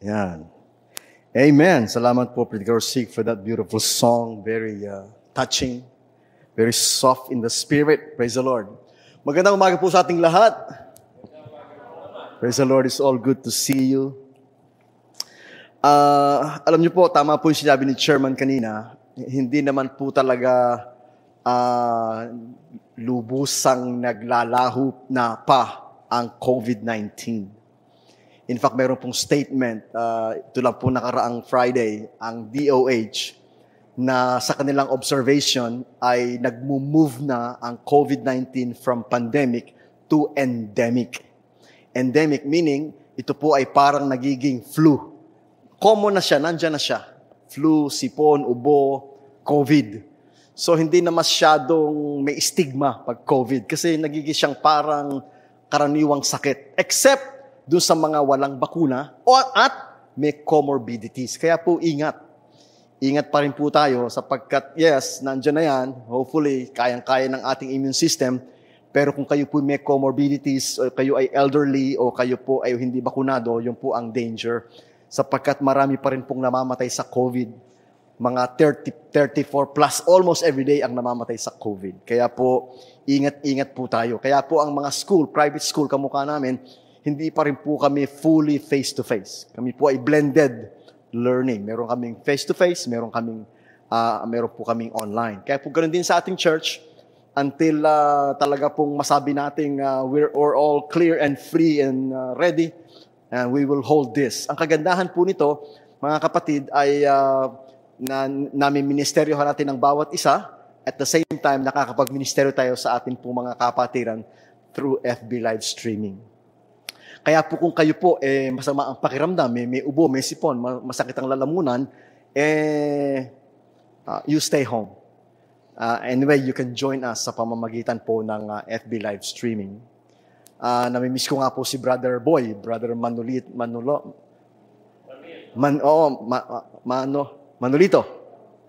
Yan. Amen. Salamat po, Brother Sig, for that beautiful song. Very uh, touching. Very soft in the spirit. Praise the Lord. Magandang umaga po sa ating lahat. Praise the Lord. It's all good to see you. Uh, alam niyo po, tama po yung sinabi ni Chairman kanina. Hindi naman po talaga uh, lubusang naglalaho na pa ang COVID-19. In fact, meron pong statement, uh, ito po nakaraang Friday, ang DOH, na sa kanilang observation ay nagmo-move na ang COVID-19 from pandemic to endemic. Endemic meaning, ito po ay parang nagiging flu. Common na siya, nandyan na siya. Flu, sipon, ubo, COVID. So hindi na masyadong may stigma pag COVID kasi nagiging siyang parang karaniwang sakit. Except doon sa mga walang bakuna o at may comorbidities. Kaya po ingat. Ingat pa rin po tayo sapagkat yes, nandiyan na yan. Hopefully, kayang-kaya ng ating immune system. Pero kung kayo po may comorbidities, o kayo ay elderly, o kayo po ay hindi bakunado, yun po ang danger. Sapagkat marami pa rin pong namamatay sa COVID. Mga 30, 34 plus, almost every day ang namamatay sa COVID. Kaya po, ingat-ingat po tayo. Kaya po ang mga school, private school, kamukha namin, hindi pa rin po kami fully face-to-face. Kami po ay blended learning. Meron kaming face-to-face, meron kaming uh, meron po kaming online. Kaya po ganoon din sa ating church until uh, talaga pong masabi nating uh, we're, we're all clear and free and uh, ready and we will hold this. Ang kagandahan po nito, mga kapatid, ay uh, na, namin ministeryohan natin ng bawat isa at the same time nakakapag-ministeryo tayo sa ating po mga kapatiran through FB live streaming. Kaya po kung kayo po, eh, masama ang pakiramdam, may, may ubo, may sipon, masakit ang lalamunan, eh, uh, you stay home. Uh, anyway, you can join us sa pamamagitan po ng uh, FB live streaming. Uh, namimiss ko nga po si Brother Boy, Brother Manulit, Manulo. Man, oh, ma, ma, Mano, Manolito.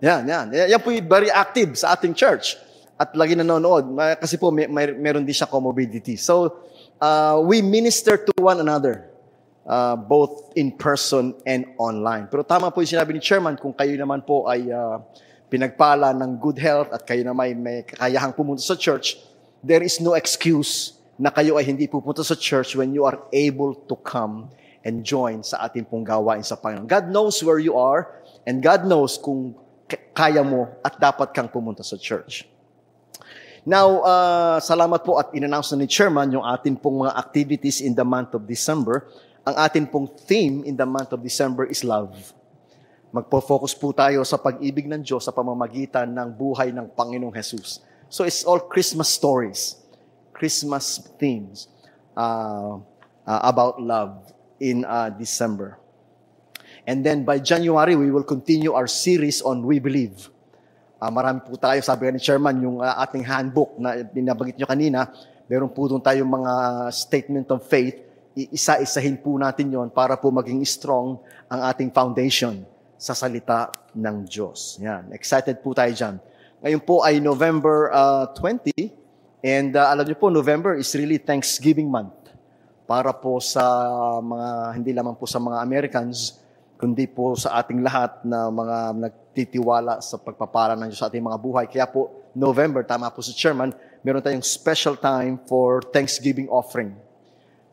Yan, yan. Yan po yung very active sa ating church. At lagi nanonood. Kasi po, may, may, meron din siya comorbidity. So, uh, we minister to one another, uh, both in person and online. Pero tama po yung sinabi ni Chairman, kung kayo naman po ay uh, pinagpala ng good health at kayo naman may kakayahang pumunta sa church, there is no excuse na kayo ay hindi pupunta sa church when you are able to come and join sa ating pong gawain sa Panginoon. God knows where you are and God knows kung kaya mo at dapat kang pumunta sa church. Now, uh, salamat po at in-announce na ni Chairman yung atin pong mga activities in the month of December. Ang atin pong theme in the month of December is love. Magpo-focus po tayo sa pag-ibig ng Diyos sa pamamagitan ng buhay ng Panginoong Jesus. So it's all Christmas stories, Christmas themes uh, uh, about love in uh, December. And then by January, we will continue our series on We Believe. Uh, marami po tayo, sabi ni Chairman, yung uh, ating handbook na binabagit nyo kanina, meron po doon tayong mga statement of faith, iisa-isahin po natin yon para po maging strong ang ating foundation sa salita ng Diyos. Yan. Excited po tayo dyan. Ngayon po ay November uh, 20, and uh, alam niyo po, November is really Thanksgiving month para po sa mga, hindi lamang po sa mga Americans, kundi po sa ating lahat na mga nag titiwala sa pagpapala ng Diyos sa ating mga buhay. Kaya po, November, tama po si Chairman, meron tayong special time for Thanksgiving offering.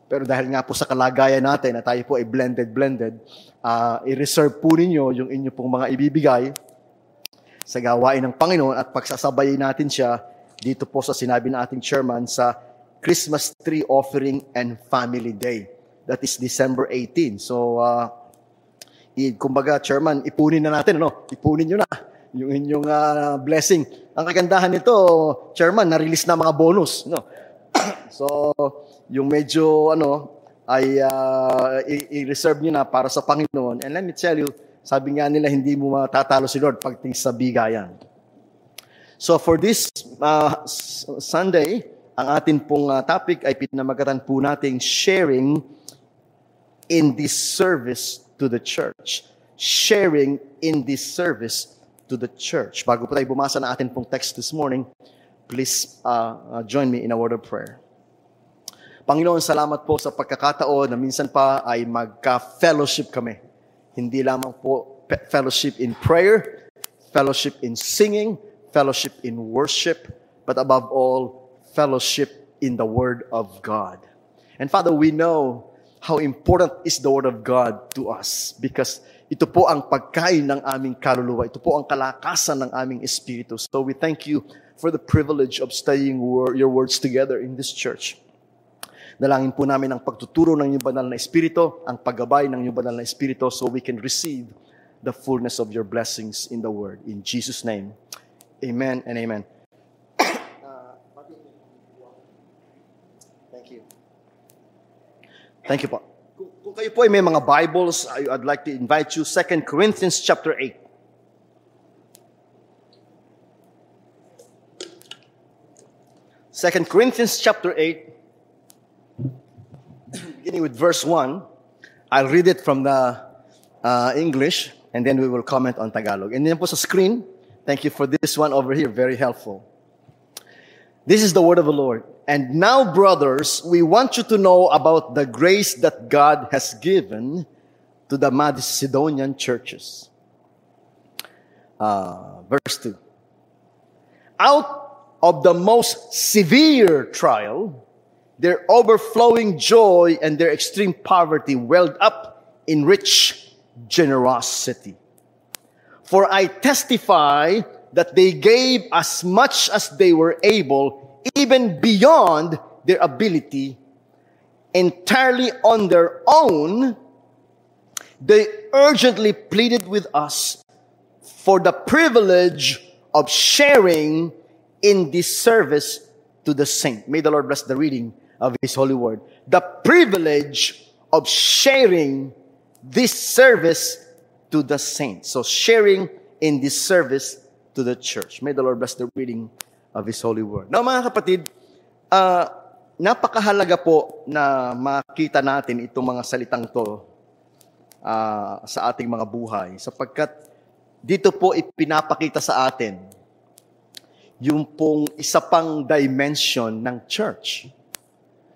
Pero dahil nga po sa kalagayan natin na tayo po ay blended-blended, uh, i-reserve po ninyo yung inyo pong mga ibibigay sa gawain ng Panginoon at pagsasabayin natin siya dito po sa sinabi ng ating chairman sa Christmas Tree Offering and Family Day. That is December 18. So, uh, kumbaga, chairman, ipunin na natin, ano? Ipunin nyo na yung inyong uh, blessing. Ang kagandahan nito, chairman, na-release na mga bonus, no? so, yung medyo, ano, ay uh, i-reserve nyo na para sa Panginoon. And let me tell you, sabi nga nila, hindi mo matatalo si Lord pagting sa bigayan. So for this uh, Sunday, ang atin pong uh, topic ay pinamagatan po nating sharing in this service to the church. Sharing in this service to the church. Bago po tayo bumasa na atin pong text this morning, please uh, uh, join me in a word of prayer. Panginoon, salamat po sa pagkakataon na minsan pa ay magka-fellowship kami Hindi lamang po fellowship in prayer, fellowship in singing, fellowship in worship, but above all, fellowship in the Word of God. And Father, we know how important is the Word of God to us because ito po ang pagkain ng aming kaluluwa. Ito po ang kalakasan ng aming espiritu. So we thank you for the privilege of studying your words together in this church. Dalangin po namin ang pagtuturo ng iyong banal na espiritu, ang paggabay ng iyong banal na espiritu so we can receive the fullness of your blessings in the word. In Jesus' name, amen and amen. Thank you po. Kung kayo po ay may mga Bibles, I'd like to invite you 2 Corinthians chapter 8. Second Corinthians chapter 8, beginning with verse 1. I'll read it from the uh, English, and then we will comment on Tagalog. And then po sa screen, thank you for this one over here, very helpful. This is the word of the Lord. And now, brothers, we want you to know about the grace that God has given to the Macedonian churches. Uh, verse 2. Out of the most severe trial, their overflowing joy and their extreme poverty welled up in rich generosity. For I testify that they gave as much as they were able even beyond their ability, entirely on their own, they urgently pleaded with us for the privilege of sharing in this service to the saint. May the Lord bless the reading of His holy word. The privilege of sharing this service to the saints. So sharing in this service to the church. May the Lord bless the reading of His holy word. Now mga kapatid, uh, napakahalaga po na makita natin itong mga salitang to uh, sa ating mga buhay sapagkat dito po ipinapakita sa atin yung pong isa pang dimension ng church.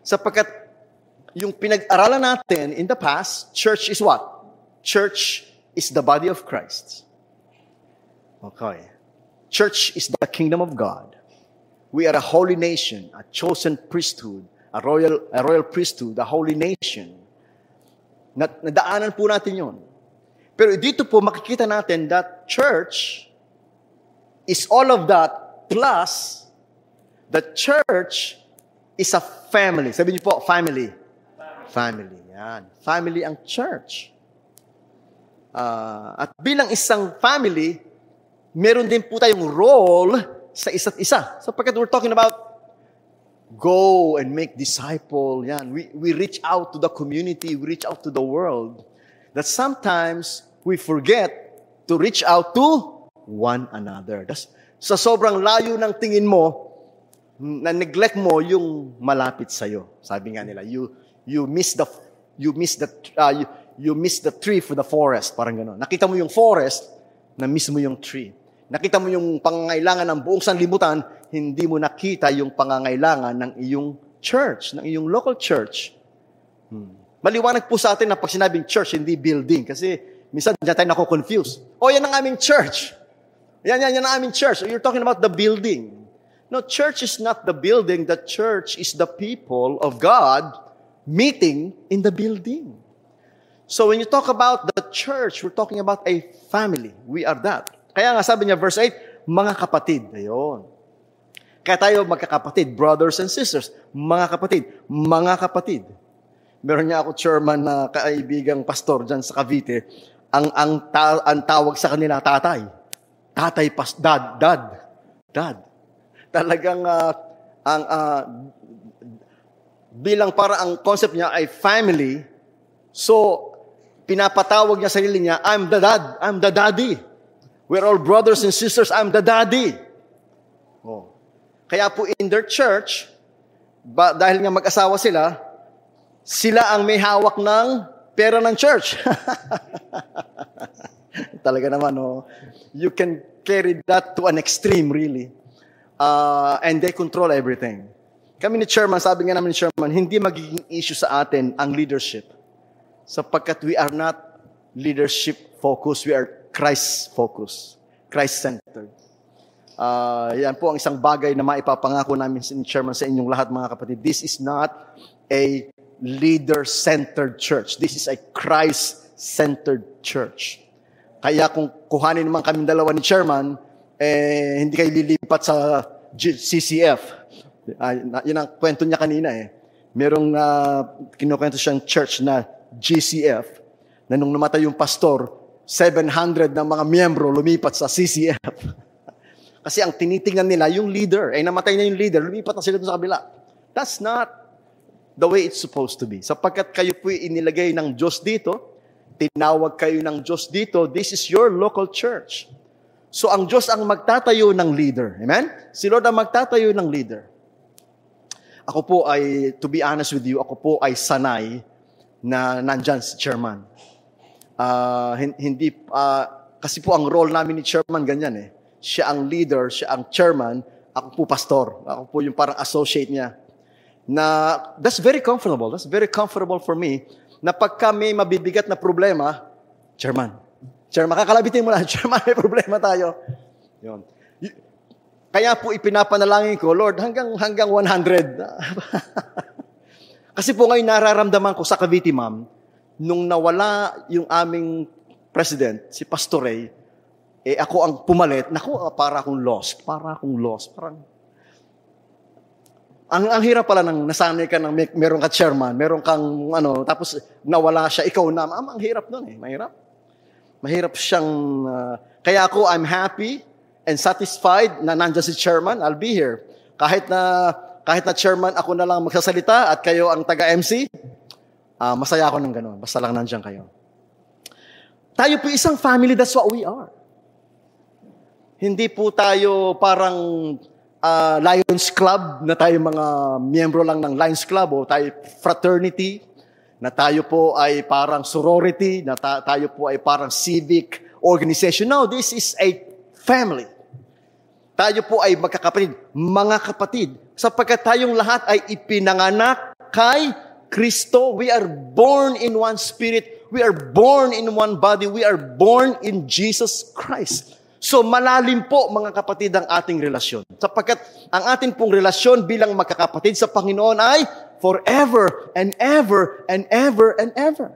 Sapagkat yung pinag-aralan natin in the past, church is what? Church is the body of Christ. Okay. Church is the kingdom of God. We are a holy nation, a chosen priesthood, a royal, a royal priesthood, a holy nation. Nadaanan po natin yon. Pero dito po makikita natin that church is all of that plus the church is a family. Sabi niyo po, family. Family. Yan. Family ang church. Uh, at bilang isang family, meron din po tayong role sa isa't isa. Sapagkat we're talking about go and make disciple. Yan. We, we reach out to the community. We reach out to the world. That sometimes we forget to reach out to one another. That's, sa sobrang layo ng tingin mo, na neglect mo yung malapit sa iyo. Sabi nga nila, you you miss the you miss the uh, you, you miss the tree for the forest, parang gano'n. Nakita mo yung forest, na miss mo yung tree. Nakita mo yung pangangailangan ng buong sanlibutan, hindi mo nakita yung pangangailangan ng iyong church, ng iyong local church. Hmm. Maliwanag po sa atin na pag sinabing church, hindi building. Kasi minsan dyan tayo nako-confuse. Oh, yan ang aming church. Yan, yan, yan ang aming church. You're talking about the building. No, church is not the building. The church is the people of God meeting in the building. So when you talk about the church, we're talking about a family. We are that. Kaya nga sabi niya, verse 8, mga kapatid. Ayun. Kaya tayo magkakapatid, brothers and sisters, mga kapatid, mga kapatid. Meron niya ako chairman na kaibigang pastor dyan sa Cavite. Ang, ang, ta, ang tawag sa kanila, tatay. Tatay, pas, dad, dad, dad. Talagang uh, ang uh, bilang para ang concept niya ay family. So, pinapatawag niya sarili niya, I'm the dad, I'm the daddy. We're all brothers and sisters. I'm the daddy. Oh. Kaya po in their church, ba, dahil nga mag-asawa sila, sila ang may hawak ng pera ng church. Talaga naman, oh. You can carry that to an extreme, really. Uh, and they control everything. Kami ni chairman, sabi nga namin ni chairman, hindi magiging issue sa atin ang leadership. Sapagkat we are not leadership focus. We are Christ focus. Christ-centered. Uh, yan po ang isang bagay na maipapangako namin sa chairman sa inyong lahat mga kapatid. This is not a leader-centered church. This is a Christ-centered church. Kaya kung kuhanin naman kami dalawa ni chairman, eh, hindi kayo lilipat sa CCF. Uh, yun ang kwento niya kanina eh. Merong uh, kinukwento siyang church na GCF na nung namatay yung pastor, 700 na mga miyembro lumipat sa CCF. Kasi ang tinitingnan nila, yung leader, ay namatay na yung leader, lumipat na sila sa kabila. That's not the way it's supposed to be. Sapagkat kayo po inilagay ng Diyos dito, tinawag kayo ng Diyos dito, this is your local church. So ang Diyos ang magtatayo ng leader. Amen? Si Lord ang magtatayo ng leader. Ako po ay, to be honest with you, ako po ay sanay na nandyan si chairman. Uh, hindi, uh, kasi po ang role namin ni chairman ganyan eh siya ang leader, siya ang chairman, ako po pastor. Ako po yung parang associate niya. Na that's very comfortable. That's very comfortable for me na pagka may mabibigat na problema, chairman. Chairman, kakalabitin mo lang, chairman, may problema tayo. Yun. Kaya po ipinapanalangin ko, Lord, hanggang hanggang 100. Kasi po ngayon nararamdaman ko sa Cavite, ma'am, nung nawala yung aming president, si Pastor Ray, eh ako ang pumalit, naku, para akong lost, para akong lost, parang ang, ang hirap pala nang nasanay ka ng may, meron ka chairman, meron kang ano, tapos nawala siya, ikaw na, ang, ang hirap nun eh, mahirap. Mahirap siyang, uh, kaya ako, I'm happy and satisfied na nandiyan si chairman, I'll be here. Kahit na, kahit na chairman, ako na lang magsasalita at kayo ang taga-MC, uh, masaya ako ng ganun, basta lang nandiyan kayo. Tayo po isang family, that's what we are. Hindi po tayo parang uh, Lions Club na tayo mga miyembro lang ng Lions Club o tayo fraternity na tayo po ay parang sorority, na ta- tayo po ay parang civic organization. No, this is a family. Tayo po ay magkakapatid, mga kapatid, sapagkat tayong lahat ay ipinanganak kay Kristo. We are born in one spirit. We are born in one body. We are born in Jesus Christ. So malalim po mga kapatid ang ating relasyon. Sapagkat ang ating pong relasyon bilang magkakapatid sa Panginoon ay forever and ever and ever and ever.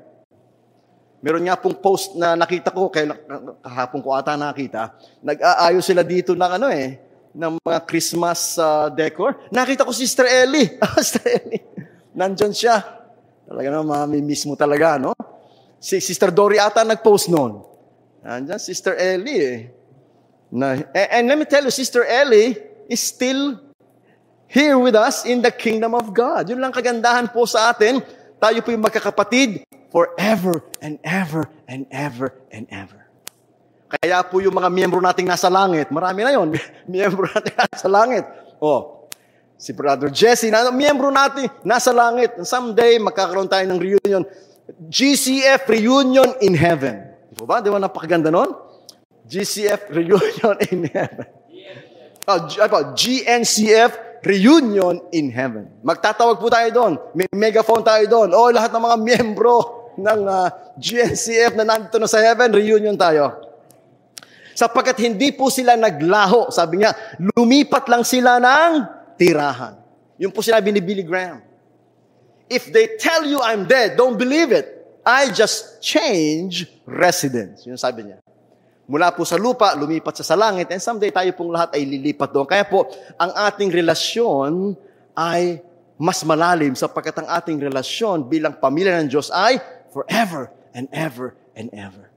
Meron nga pong post na nakita ko, kaya kahapon ko ata nakita, nag-aayos sila dito ng ano eh, ng mga Christmas uh, decor. Nakita ko si Sister Ellie. Sister Ellie. Nandyan siya. Talaga naman, mami-miss mo talaga, no? Si Sister Dory ata nag-post noon. Nandyan, Sister Ellie eh. Na, and let me tell you, Sister Ellie is still here with us in the kingdom of God. Yun lang kagandahan po sa atin. Tayo po yung magkakapatid forever and ever and ever and ever. Kaya po yung mga miyembro nating nasa langit, marami na yon, miyembro nating nasa langit. Oh, si Brother Jesse, na, miyembro natin nasa langit. Someday, magkakaroon tayo ng reunion. GCF reunion in heaven. Di ba? Di ba napakaganda nun? GCF Reunion in Heaven. Oh, GNCF Reunion in Heaven. Magtatawag po tayo doon. May megaphone tayo doon. Oh, lahat ng mga miyembro ng uh, GNCF na nandito na sa heaven, reunion tayo. Sapagkat hindi po sila naglaho. Sabi niya, lumipat lang sila ng tirahan. Yung po sinabi ni Billy Graham. If they tell you I'm dead, don't believe it. I just change residence. Yun sabi niya. Mula po sa lupa, lumipat sa langit, and someday tayo pong lahat ay lilipat doon. Kaya po, ang ating relasyon ay mas malalim sapagkat ang ating relasyon bilang pamilya ng Diyos ay forever and ever and ever.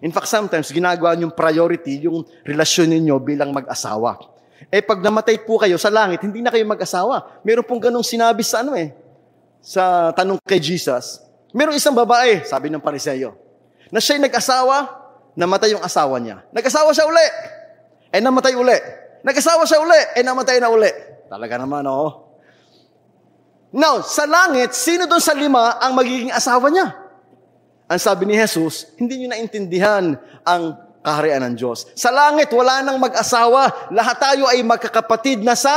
In fact, sometimes ginagawa niyong priority yung relasyon ninyo bilang mag-asawa. Eh pag namatay po kayo sa langit, hindi na kayo mag-asawa. Meron pong ganong sinabi sa ano eh, sa tanong kay Jesus. Meron isang babae, sabi ng pariseyo, na siya'y nag-asawa, namatay yung asawa niya. Nag-asawa siya uli. Eh, namatay uli. Nag-asawa siya uli. Eh, namatay na uli. Talaga naman, oh. Now, sa langit, sino doon sa lima ang magiging asawa niya? Ang sabi ni Jesus, hindi niyo naintindihan ang kaharian ng Diyos. Sa langit, wala nang mag-asawa. Lahat tayo ay magkakapatid na sa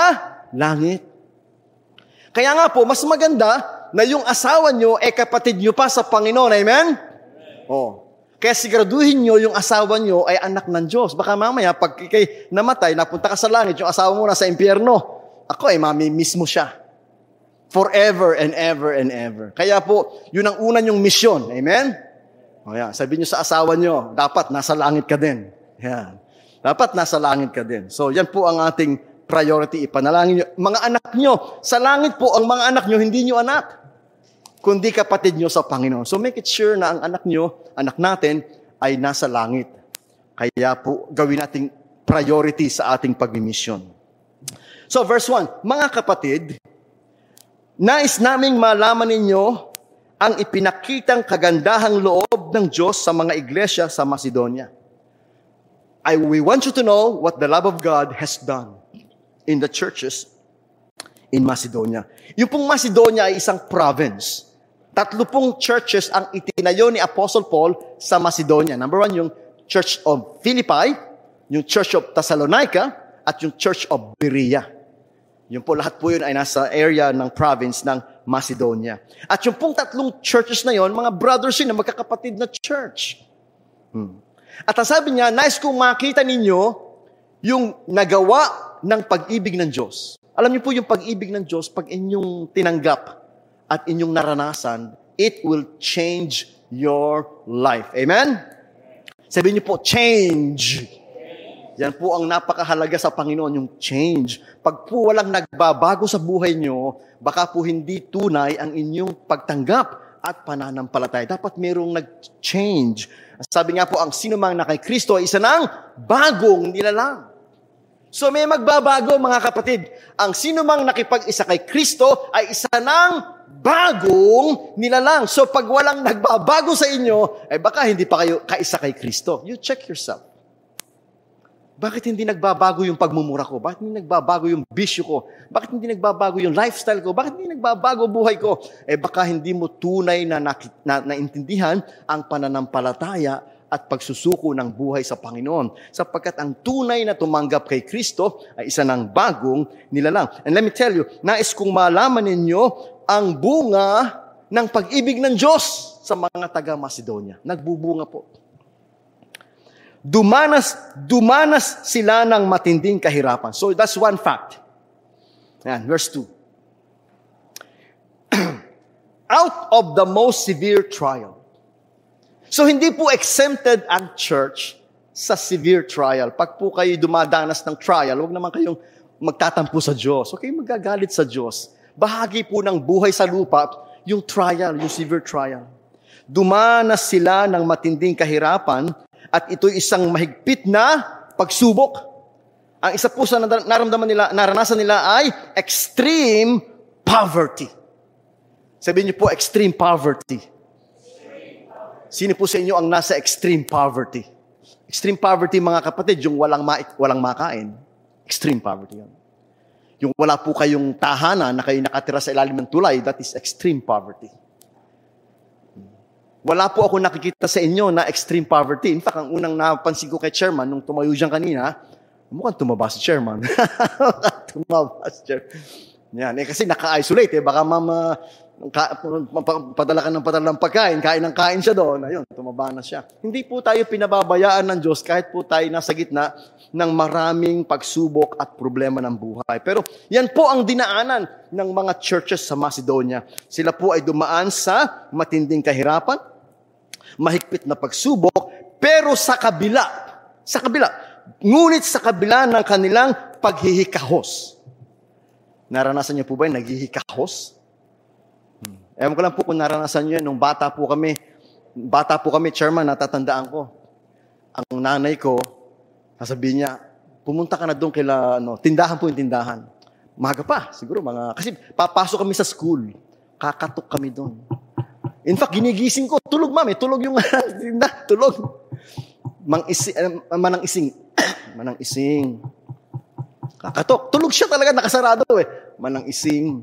langit. Kaya nga po, mas maganda na yung asawa nyo ay kapatid nyo pa sa Panginoon. Amen? Oh. Kaya siguraduhin nyo yung asawa nyo ay anak ng Diyos. Baka mamaya, pag kay namatay, napunta ka sa langit, yung asawa mo nasa impyerno. Ako ay mami-miss mo siya. Forever and ever and ever. Kaya po, yun ang una yung mission. Amen? O yan, sabi nyo sa asawa nyo, dapat nasa langit ka din. Yan. Dapat nasa langit ka din. So, yan po ang ating priority. Ipanalangin nyo. Mga anak nyo, sa langit po, ang mga anak nyo, hindi nyo anak. Kundi kapatid nyo sa Panginoon. So, make it sure na ang anak nyo, anak natin, ay nasa langit. Kaya po, gawin nating priority sa ating pagmimisyon. So, verse 1, Mga kapatid, Nais naming malaman ninyo ang ipinakitang kagandahang loob ng Diyos sa mga iglesia sa Macedonia. I, we want you to know what the love of God has done in the churches in Macedonia. Yung pong Macedonia ay isang province. Tatlo pong churches ang itinayo ni Apostle Paul sa Macedonia. Number one, yung Church of Philippi, yung Church of Thessalonica, at yung Church of Berea. Yung po lahat po yun ay nasa area ng province ng Macedonia. At yung pong tatlong churches na yon, mga brothers yun na magkakapatid na church. Hmm. At ang sabi niya, nice kong makita ninyo yung nagawa ng pag-ibig ng Diyos. Alam niyo po yung pag-ibig ng Diyos, pag inyong tinanggap at inyong naranasan, it will change your life. Amen? Sabi niyo po, change. Yan po ang napakahalaga sa Panginoon, yung change. Pag po walang nagbabago sa buhay nyo, baka po hindi tunay ang inyong pagtanggap at pananampalataya. Dapat mayroong nag-change. Sabi nga po, ang sino mang na Kristo ay isa ng bagong nilalang. So may magbabago mga kapatid. Ang sino mang nakipag-isa kay Kristo ay isa ng bagong nilalang. So pag walang nagbabago sa inyo, ay baka hindi pa kayo kaisa kay Kristo. You check yourself. Bakit hindi nagbabago yung pagmumura ko? Bakit hindi nagbabago yung bisyo ko? Bakit hindi nagbabago yung lifestyle ko? Bakit hindi nagbabago buhay ko? Eh baka hindi mo tunay na, na, na naintindihan ang pananampalataya at pagsusuko ng buhay sa Panginoon. Sapagkat ang tunay na tumanggap kay Kristo ay isa ng bagong nilalang. And let me tell you, nais kong malaman ninyo ang bunga ng pag-ibig ng Diyos sa mga taga-Macedonia. Nagbubunga po dumanas, dumanas sila ng matinding kahirapan. So that's one fact. Yan, verse 2. Out of the most severe trial. So hindi po exempted ang church sa severe trial. Pag po kayo dumadanas ng trial, huwag naman kayong magtatampo sa Diyos. Okay, magagalit sa Diyos. Bahagi po ng buhay sa lupa, yung trial, yung severe trial. Dumanas sila ng matinding kahirapan at ito'y isang mahigpit na pagsubok. Ang isa po sa naramdaman nila, naranasan nila ay extreme poverty. Sabihin niyo po, extreme poverty. Sino po sa inyo ang nasa extreme poverty? Extreme poverty, mga kapatid, yung walang, ma- walang makain. Extreme poverty yun. Yung wala po kayong tahanan na kayo nakatira sa ilalim ng tulay, that is extreme poverty. Wala po ako nakikita sa inyo na extreme poverty. In fact, ang unang napansin ko kay chairman, nung tumayo dyan kanina, mukhang tumaba si chairman. tumaba si chairman. Yan. Eh, kasi naka-isolate. Eh. Baka mama, ka, padala ka ng padala ng pagkain, kain ng kain siya doon. Ayun, tumaba na siya. Hindi po tayo pinababayaan ng Diyos kahit po tayo nasa gitna ng maraming pagsubok at problema ng buhay. Pero yan po ang dinaanan ng mga churches sa Macedonia. Sila po ay dumaan sa matinding kahirapan, mahigpit na pagsubok, pero sa kabila, sa kabila, ngunit sa kabila ng kanilang paghihikahos. Naranasan niyo po ba yung naghihikahos? Ewan ko lang po kung naranasan niyo nung bata po kami, bata po kami, chairman, natatandaan ko. Ang nanay ko, sasabihin niya, pumunta ka na doon kila, ano, tindahan po yung tindahan. Maga pa, siguro mga, kasi papasok kami sa school. Kakatok kami doon. In fact, ginigising ko, tulog mami, tulog yung na, tulog. Mang isi, uh, manang ising. manang ising. Kakatok. Tulog siya talaga, nakasarado eh. Manang ising.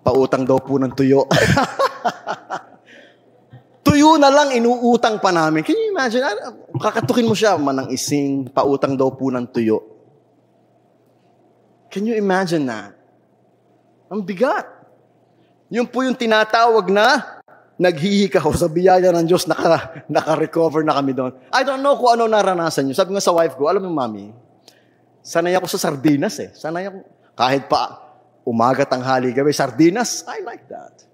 Pautang daw po ng tuyo. tuyo na lang inuutang pa namin. Can you imagine? Ah, kakatukin mo siya, manang ising, pautang daw po ng tuyo. Can you imagine that? Ang bigat. Yun po yung tinatawag na naghihikaw sa biyaya ng Diyos, naka, naka-recover na kami doon. I don't know kung ano naranasan nyo. Sabi nga sa wife ko, alam mo, mami, sanay ako sa sardinas eh. Sanay ako, kahit pa umaga, tanghali, gabi, sardinas, I like that.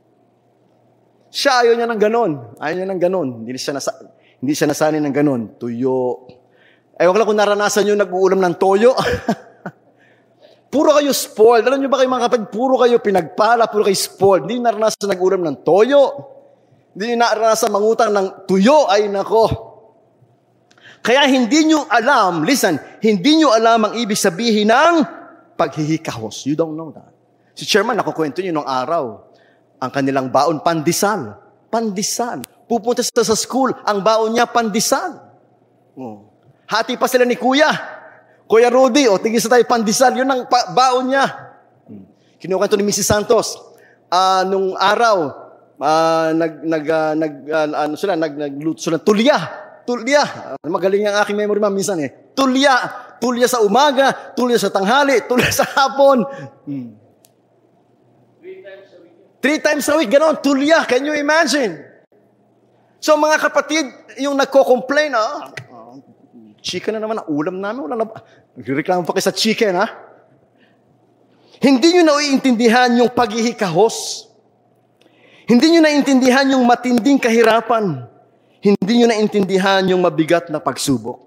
Siya ayaw niya ng ganon. Ayaw niya ng ganon. Hindi siya, nasa, hindi siya nasanay ng ganon. Tuyo. Ewan ko lang kung naranasan nyo nag-uulam ng toyo. puro kayo spoiled. Alam nyo ba kayo mga kapatid, puro kayo pinagpala, puro kayo spoiled. Hindi naranasan nag-uulam ng toyo. Hindi naranasan mangutang ng tuyo. Ay nako. Kaya hindi nyo alam, listen, hindi nyo alam ang ibig sabihin ng paghihikahos. You don't know that. Si chairman, nakukwento nyo nung araw ang kanilang baon, pandesal. Pandesal. Pupunta sa, sa school, ang baon niya, pandesal. Oh. Hati pa sila ni Kuya. Kuya Rudy, o oh, tigil sa tayo pandesal. Yun ang pa- baon niya. Hmm. Kinukwento ni Mrs. Santos, uh, nung araw, uh, nag, nag, uh, nag, uh, ano sila, nag, nagluto sila, tulya. Tulya. Uh, magaling ang aking memory ma'am minsan eh. Tulya. Tulya sa umaga, tulya sa tanghali, tulya sa hapon. Hmm. Three times a week, gano'n, tulya. Can you imagine? So mga kapatid, yung nagko-complain, ah, chicken na naman, ulam namin, wala na? Nagreklamo pa kayo sa chicken, ha? Hindi nyo naiintindihan yung paghihikahos. Hindi nyo naiintindihan yung matinding kahirapan. Hindi nyo naiintindihan yung mabigat na pagsubok.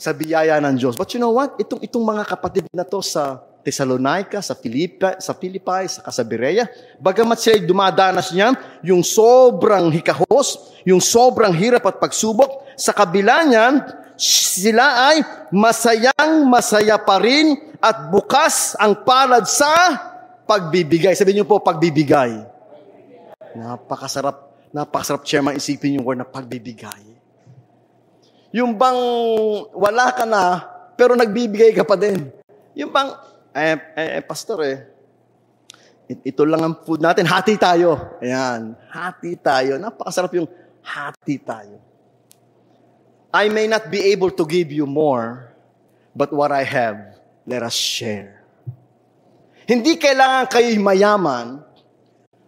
Sa biyaya ng Diyos. But you know what? Itong, itong mga kapatid na to sa Thessalonica, sa Filipa, sa Philippi, sa Casabireya. Bagamat sila dumadanas niya yung sobrang hikahos, yung sobrang hirap at pagsubok, sa kabila niyan, sila ay masayang masaya pa rin at bukas ang palad sa pagbibigay. Sabihin niyo po, pagbibigay. Napakasarap, napakasarap chairman isipin yung word na pagbibigay. Yung bang wala ka na, pero nagbibigay ka pa din. Yung bang eh, eh, eh pastor eh, ito lang ang food natin, hati tayo. Ayan, hati tayo. Napakasarap yung hati tayo. I may not be able to give you more, but what I have, let us share. Hindi kailangan kayo'y mayaman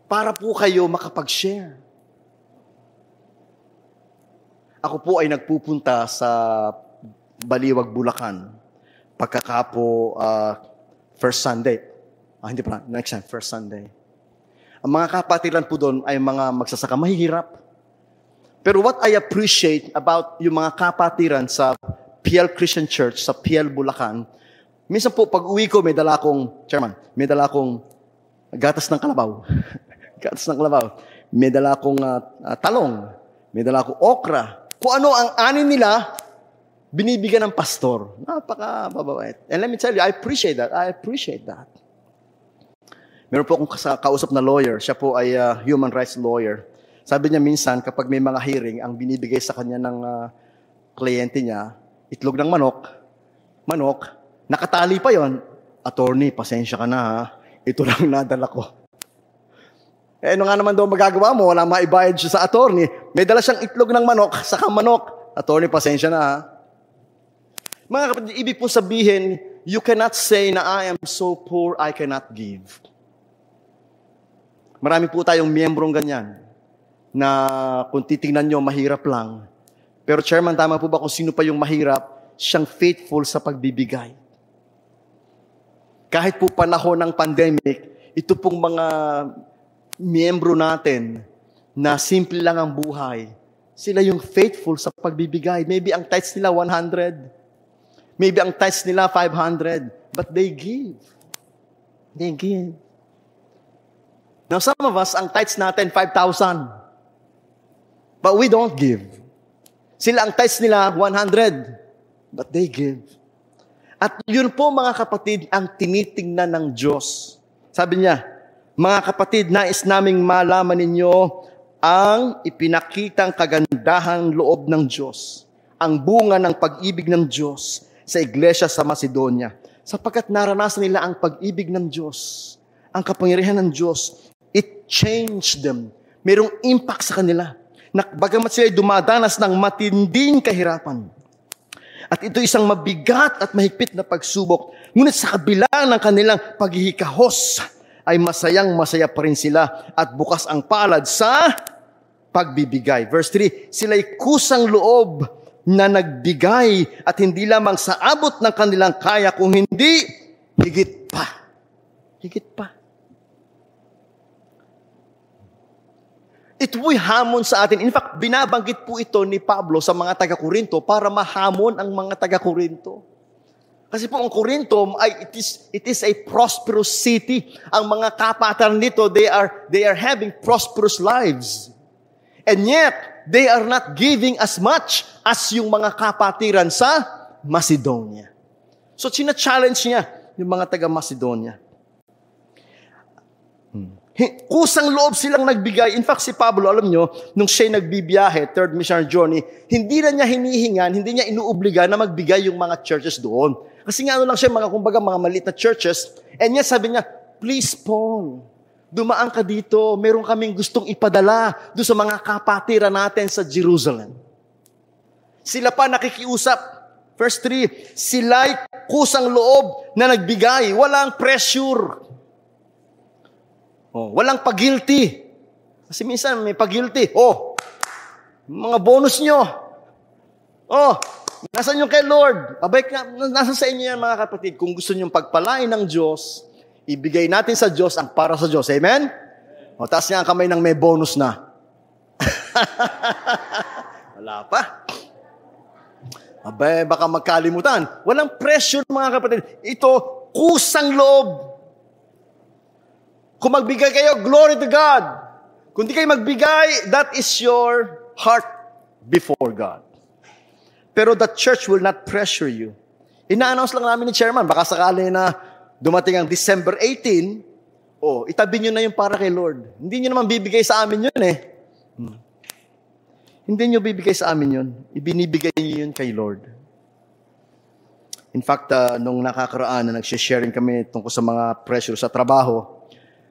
para po kayo makapag-share. Ako po ay nagpupunta sa Baliwag, Bulacan. Pagkakapo uh, First Sunday. Ah, hindi pa, next time, first Sunday. Ang mga kapatiran po doon ay mga magsasaka mahihirap. Pero what I appreciate about yung mga kapatiran sa PL Christian Church, sa PL Bulacan, minsan po pag uwi ko, may dala akong, chairman, may dala akong gatas ng kalabaw. gatas ng kalabaw. May dala akong uh, uh, talong. May dala akong okra. Kung ano ang anin nila, binibigyan ng pastor. Napaka babait. And let me tell you, I appreciate that. I appreciate that. Meron po akong kausap na lawyer. Siya po ay uh, human rights lawyer. Sabi niya minsan, kapag may mga hearing, ang binibigay sa kanya ng uh, kliyente niya, itlog ng manok, manok, nakatali pa yon attorney, pasensya ka na ha, ito lang nadala ko. Eh, ano nga naman daw magagawa mo? Wala maibayad siya sa attorney. May dala siyang itlog ng manok, saka manok. Attorney, pasensya na ha. Mga kapatid, ibig po sabihin, you cannot say na I am so poor, I cannot give. Marami po tayong miyembrong ganyan na kung titingnan nyo, mahirap lang. Pero chairman, tama po ba kung sino pa yung mahirap, siyang faithful sa pagbibigay. Kahit po panahon ng pandemic, ito pong mga miyembro natin na simple lang ang buhay, sila yung faithful sa pagbibigay. Maybe ang tithes nila 100, Maybe ang tithes nila 500, but they give. They give. Now some of us, ang tithes natin 5,000. But we don't give. Sila ang tithes nila 100, but they give. At yun po mga kapatid ang tinitingnan ng Diyos. Sabi niya, mga kapatid, nais naming malaman ninyo ang ipinakitang kagandahang loob ng Diyos, ang bunga ng pag-ibig ng Diyos sa iglesia sa Macedonia sapagkat naranasan nila ang pag-ibig ng Diyos, ang kapangyarihan ng Diyos. It changed them. Merong impact sa kanila. Na bagamat sila dumadanas ng matinding kahirapan. At ito isang mabigat at mahigpit na pagsubok. Ngunit sa kabila ng kanilang paghihikahos ay masayang masaya pa rin sila at bukas ang palad sa pagbibigay. Verse 3, sila'y kusang loob na nagbigay at hindi lamang sa abot ng kanilang kaya kung hindi higit pa. Higit pa. Ito po'y hamon sa atin. In fact, binabanggit po ito ni Pablo sa mga taga-Korinto para mahamon ang mga taga-Korinto. Kasi po ang Korinto ay it is it is a prosperous city. Ang mga kapatan nito, they are they are having prosperous lives. And yet, they are not giving as much as yung mga kapatiran sa Macedonia. So, china-challenge niya yung mga taga-Macedonia. Kusang loob silang nagbigay. In fact, si Pablo, alam nyo, nung siya nagbibiyahe, third missionary journey, hindi na niya hinihingan, hindi niya inuobliga na magbigay yung mga churches doon. Kasi nga ano lang siya, mga kumbaga, mga maliit na churches. And niya sabi niya, please Paul, dumaan ka dito, meron kaming gustong ipadala doon sa mga kapatira natin sa Jerusalem. Sila pa nakikiusap. Verse 3, sila'y kusang loob na nagbigay, walang pressure. Oh, walang pagilty. Kasi minsan may pagilty. Oh, mga bonus nyo. Oh, nasan yung kay Lord? Abay, nasa sa inyo yan mga kapatid. Kung gusto nyo pagpalain ng Diyos, ibigay natin sa Diyos ang para sa Diyos. Amen? O, taas niya ang kamay ng may bonus na. Wala pa. Abay, baka magkalimutan. Walang pressure mga kapatid. Ito, kusang loob kung magbigay kayo, glory to God. Kung di kayo magbigay, that is your heart before God. Pero the church will not pressure you. Ina-announce lang namin ni chairman, baka sakali na dumating ang December 18, oh, itabi nyo na yung para kay Lord. Hindi nyo naman bibigay sa amin yun eh. Hmm. Hindi nyo bibigay sa amin yun. Ibinibigay nyo yun kay Lord. In fact, uh, nung nakakaraan na nagsisharing kami tungkol sa mga pressure sa trabaho,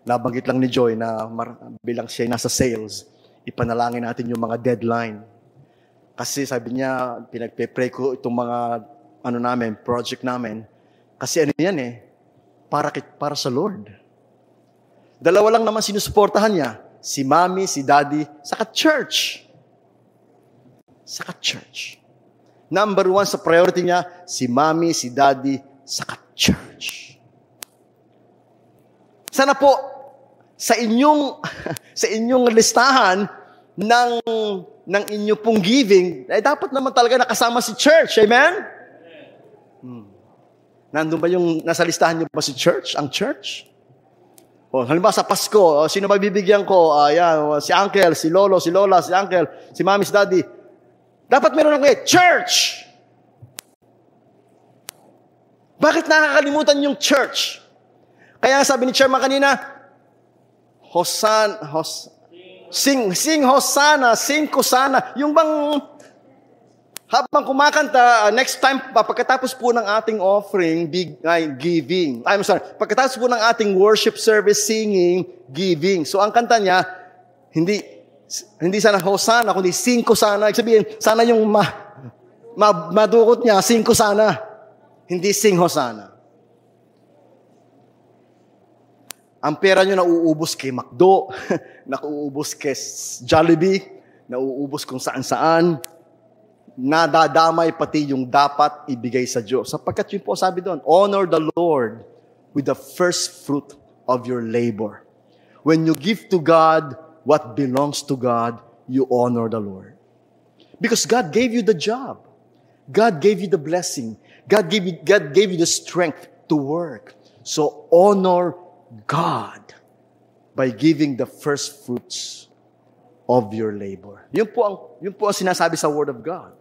Nabanggit lang ni Joy na mar- bilang siya nasa sales, ipanalangin natin yung mga deadline. Kasi sabi niya, pinagpe-pray ko itong mga ano namin, project namin. Kasi ano yan eh, para, para sa Lord. Dalawa lang naman sinusuportahan niya. Si mommy, si daddy, saka church. Saka church. Number one sa priority niya, si mommy, si daddy, saka church. Sana po, sa inyong sa inyong listahan ng ng inyo pong giving, eh dapat naman talaga nakasama si church. Amen? Hmm. Nandun ba yung nasa listahan niyo ba si church? Ang church? O, halimbawa sa Pasko, sino ba bibigyan ko? Uh, si uncle, si lolo, si lola, si uncle, si mami, si daddy. Dapat meron ako eh, church! Bakit nakakalimutan yung church? Kaya sabi ni chairman kanina, Hosan, hos, sing, sing Hosana, sing Kusana. Yung bang habang kumakanta, uh, next time, pagkatapos po ng ating offering, big, ay, giving. I'm sorry, pagkatapos po ng ating worship service, singing, giving. So ang kanta niya, hindi, hindi sana Hosana, kundi sing Kusana. Ibig sabihin, sana yung ma, ma, madukot niya, sing Kusana. Hindi sing Hosana. Ang pera nyo nauubos kay McDo, nauubos kay Jollibee, nauubos kung saan-saan, nadadamay pati yung dapat ibigay sa Diyos. Sapagkat yun po sabi doon, honor the Lord with the first fruit of your labor. When you give to God what belongs to God, you honor the Lord. Because God gave you the job. God gave you the blessing. God gave you, God gave you the strength to work. So honor God by giving the first fruits of your labor. Yun po ang, yun po ang sinasabi sa Word of God.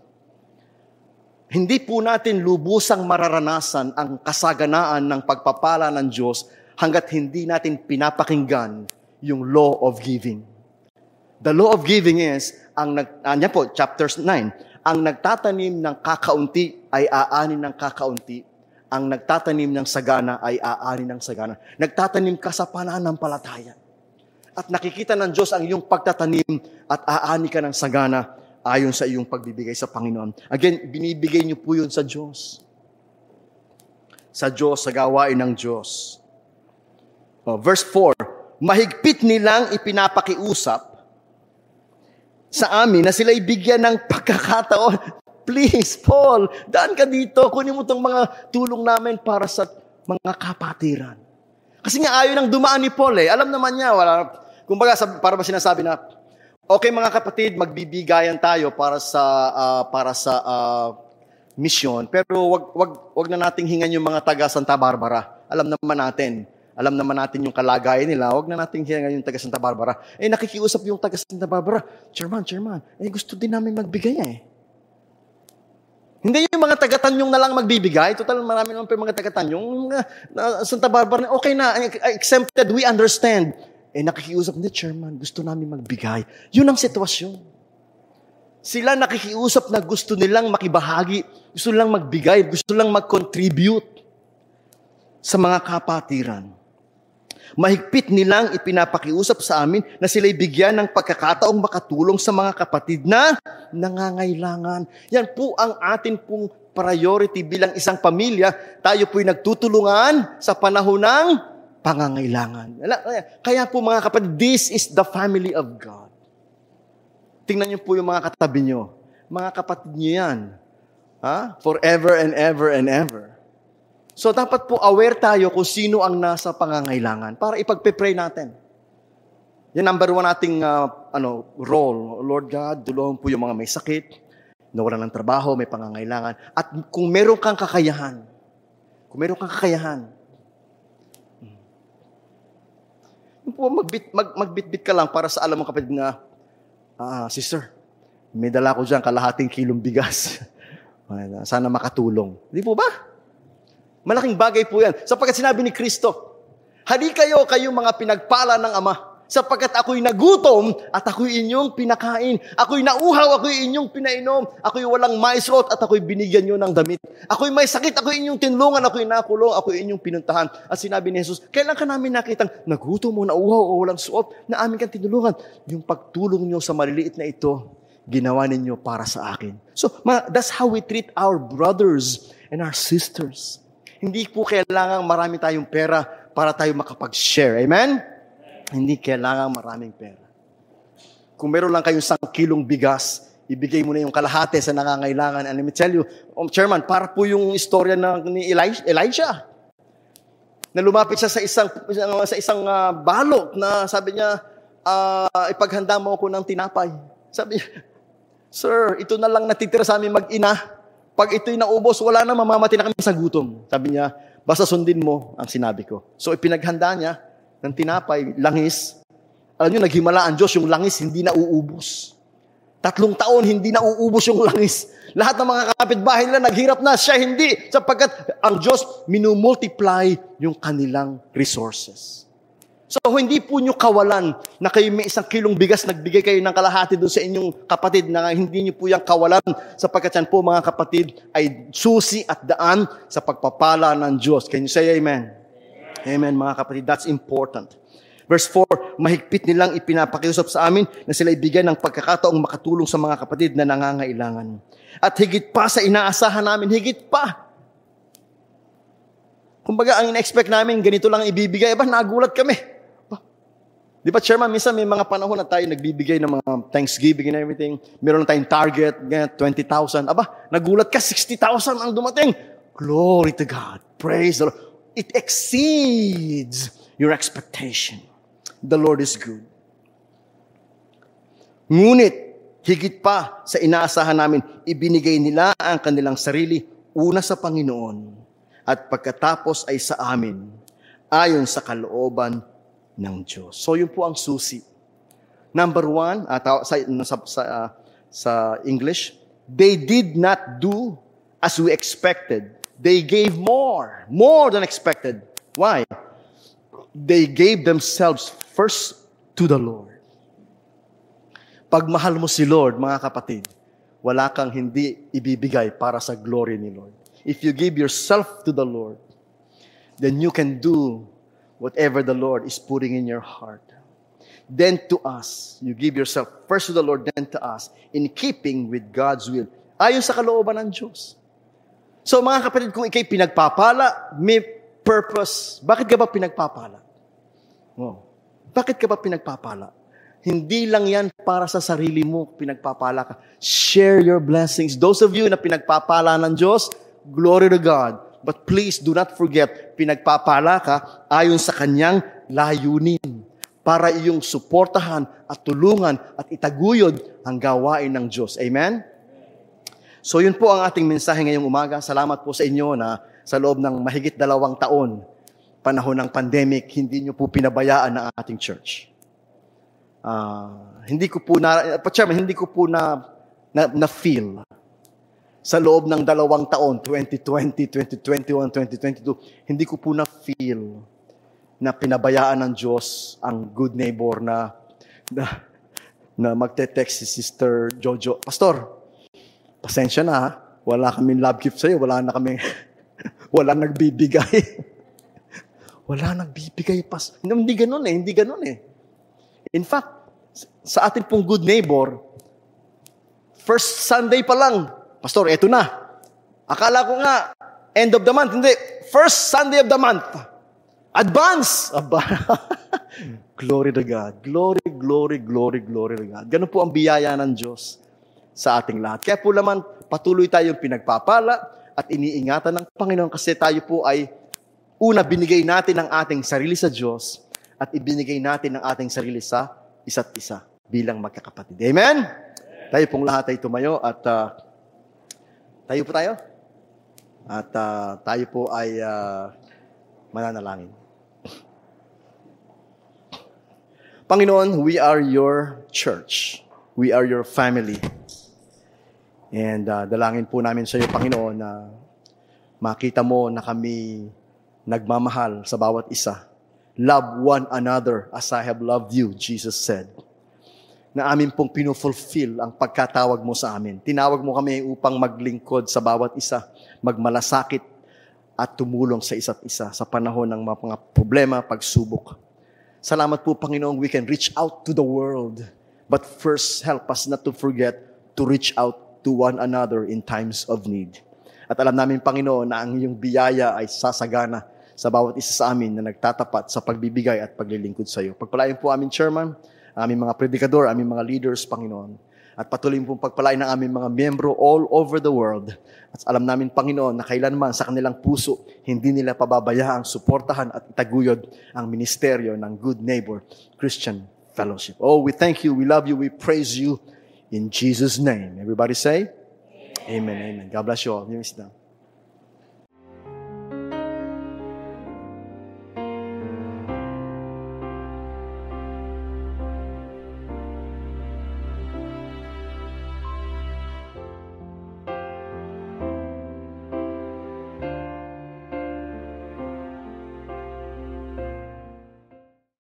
Hindi po natin lubusang mararanasan ang kasaganaan ng pagpapala ng Diyos hanggat hindi natin pinapakinggan yung law of giving. The law of giving is, ang nag, uh, po, chapters 9, ang nagtatanim ng kakaunti ay aanin ng kakaunti ang nagtatanim ng sagana ay aari ng sagana. Nagtatanim ka sa pananampalataya. At nakikita ng Diyos ang iyong pagtatanim at aani ka ng sagana ayon sa iyong pagbibigay sa Panginoon. Again, binibigay niyo po yun sa Diyos. Sa Diyos, sa gawain ng Diyos. Oh, verse 4, mahigpit nilang ipinapakiusap sa amin na sila'y bigyan ng pagkakataon. Please, Paul, daan ka dito. Kunin mo itong mga tulong namin para sa mga kapatiran. Kasi nga ayaw nang dumaan ni Paul eh. Alam naman niya, wala, kumbaga, para ba sinasabi na, okay mga kapatid, magbibigayan tayo para sa, uh, para sa uh, mission, pero wag, wag, wag na nating hingan yung mga taga Santa Barbara. Alam naman natin, alam naman natin yung kalagayan nila, wag na nating hingan yung taga Santa Barbara. Eh, nakikiusap yung taga Santa Barbara, Chairman, Chairman, eh gusto din namin magbigay eh. Hindi yung mga taga-tanyong na lang magbibigay. Total, marami naman pa yung mga taga-tanyong. Uh, Santa Barbara, okay na, exempted, we understand. Eh, nakikiusap, ni chairman, gusto namin magbigay. Yun ang sitwasyon. Sila nakikiusap na gusto nilang makibahagi, gusto nilang magbigay, gusto nilang mag-contribute sa mga kapatiran. Mahigpit nilang ipinapakiusap sa amin na sila'y bigyan ng pagkakataong makatulong sa mga kapatid na nangangailangan. Yan po ang atin pong priority bilang isang pamilya. Tayo po'y nagtutulungan sa panahon ng pangangailangan. Kaya po mga kapatid, this is the family of God. Tingnan niyo po yung mga katabi niyo. Mga kapatid niyo yan. Ha? Forever and ever and ever. So dapat po aware tayo kung sino ang nasa pangangailangan para ipagpe-pray natin. Yan number one nating uh, ano, role. Lord God, tulungan po yung mga may sakit, nawala ng trabaho, may pangangailangan. At kung meron kang kakayahan, kung meron kang kakayahan, hmm, po, magbit, mag, magbitbit ka lang para sa alam mo kapatid na, ah, sister, may dala ko dyan kalahating kilong bigas. Sana makatulong. Di po ba? Malaking bagay po yan. Sapagkat sinabi ni Kristo, Hali kayo, kayo mga pinagpala ng Ama, sapagkat ako'y nagutom at ako'y inyong pinakain. Ako'y nauhaw, ako'y inyong pinainom. Ako'y walang maisrot at ako'y binigyan nyo ng damit. Ako'y may sakit, ako'y inyong tinulungan, ako'y nakulong, ako'y inyong pinuntahan. At sinabi ni Jesus, kailan ka namin nakitang nagutom mo, nauhaw o walang suot na amin kang tinulungan? Yung pagtulong nyo sa maliliit na ito, ginawa ninyo para sa akin. So, that's how we treat our brothers and our sisters. Hindi po kailangan marami tayong pera para tayo makapag-share. Amen? Hindi kailangan maraming pera. Kung meron lang kayong isang kilong bigas, ibigay mo na yung kalahati sa nangangailangan. And let me tell you, um, Chairman, para po yung istorya ng, ni Elijah. Na lumapit siya sa isang, sa isang uh, balok na sabi niya, uh, ipaghanda mo ako ng tinapay. Sabi niya, Sir, ito na lang natitira sa amin mag-ina. Pag ito'y naubos, wala na mamamati na kami sa gutom. Sabi niya, basta sundin mo ang sinabi ko. So ipinaghanda niya ng tinapay, langis. Alam niyo, naghimala ang Diyos, yung langis hindi na uubos. Tatlong taon, hindi na uubos yung langis. Lahat ng mga kapitbahay nila, naghirap na, siya hindi. Sapagkat ang Diyos minumultiply yung kanilang resources. So hindi po nyo kawalan na kayo may isang kilong bigas, nagbigay kayo ng kalahati doon sa inyong kapatid na hindi nyo po yung kawalan sapagkat yan po mga kapatid ay susi at daan sa pagpapala ng Diyos. Can you say amen? Amen, mga kapatid. That's important. Verse 4, mahigpit nilang ipinapakiusap sa amin na sila ibigay ng pagkakataong makatulong sa mga kapatid na nangangailangan. At higit pa sa inaasahan namin, higit pa. Kumbaga, ang in-expect namin, ganito lang ibibigay. Aba, nagulat kami. Di ba, Chairman, minsan may mga panahon na tayo nagbibigay ng mga Thanksgiving and everything. Meron na tayong target, ganyan, 20,000. Aba, nagulat ka, 60,000 ang dumating. Glory to God. Praise the Lord. It exceeds your expectation. The Lord is good. Ngunit, higit pa sa inaasahan namin, ibinigay nila ang kanilang sarili una sa Panginoon at pagkatapos ay sa amin ayon sa kalooban ng Diyos. So yun po ang susi. Number one, uh, sa, sa, sa, uh, sa English, they did not do as we expected. They gave more, more than expected. Why? They gave themselves first to the Lord. Pag mahal mo si Lord, mga kapatid, wala kang hindi ibibigay para sa glory ni Lord. If you give yourself to the Lord, then you can do whatever the Lord is putting in your heart. Then to us, you give yourself first to the Lord, then to us, in keeping with God's will. Ayon sa kalooban ng Diyos. So mga kapatid, kung ikay pinagpapala, may purpose. Bakit ka ba pinagpapala? Oh. Bakit ka ba pinagpapala? Hindi lang yan para sa sarili mo, pinagpapala ka. Share your blessings. Those of you na pinagpapala ng Diyos, glory to God. But please do not forget, pinagpapala ka ayon sa kanyang layunin para iyong suportahan at tulungan at itaguyod ang gawain ng Diyos. Amen? So yun po ang ating mensahe ngayong umaga. Salamat po sa inyo na sa loob ng mahigit dalawang taon, panahon ng pandemic, hindi nyo po pinabayaan ang ating church. Uh, hindi ko po na, uh, Chairman, hindi ko po na, na, na feel sa loob ng dalawang taon, 2020, 2021, 2022, hindi ko po na-feel na pinabayaan ng Diyos ang good neighbor na, na, na magte-text si Sister Jojo. Pastor, pasensya na ha. Wala kaming love gift sa'yo. Wala na kami, wala nagbibigay. wala nagbibigay. Pas, hindi, hindi ganun eh. Hindi ganun eh. In fact, sa ating pong good neighbor, first Sunday pa lang, Pastor, eto na. Akala ko nga, end of the month. Hindi, first Sunday of the month. Advance! Aba. glory to God. Glory, glory, glory, glory to God. Ganun po ang biyaya ng Diyos sa ating lahat. Kaya po naman, patuloy tayong pinagpapala at iniingatan ng Panginoon kasi tayo po ay una, binigay natin ang ating sarili sa Diyos at ibinigay natin ang ating sarili sa isa't isa bilang magkakapatid. Amen? Tayo pong lahat ay tumayo at uh, tayo po tayo. At uh, tayo po ay uh, mananalangin. Panginoon, we are your church. We are your family. And uh, dalangin po namin sa iyo, Panginoon, na makita mo na kami nagmamahal sa bawat isa. Love one another as I have loved you, Jesus said na amin pong pinufulfill ang pagkatawag mo sa amin. Tinawag mo kami upang maglingkod sa bawat isa, magmalasakit at tumulong sa isa't isa sa panahon ng mga problema, pagsubok. Salamat po, Panginoon, we can reach out to the world. But first, help us not to forget to reach out to one another in times of need. At alam namin, Panginoon, na ang iyong biyaya ay sasagana sa bawat isa sa amin na nagtatapat sa pagbibigay at paglilingkod sa iyo. Pagpalain po amin, Chairman, aming mga predikador, aming mga leaders, Panginoon. At patuloy pong pagpalain ng aming mga miyembro all over the world. At alam namin, Panginoon, na kailanman sa kanilang puso, hindi nila pababayaang suportahan at itaguyod ang ministeryo ng Good Neighbor Christian Fellowship. Oh, we thank you, we love you, we praise you in Jesus' name. Everybody say, Amen, amen. amen. God bless you all. You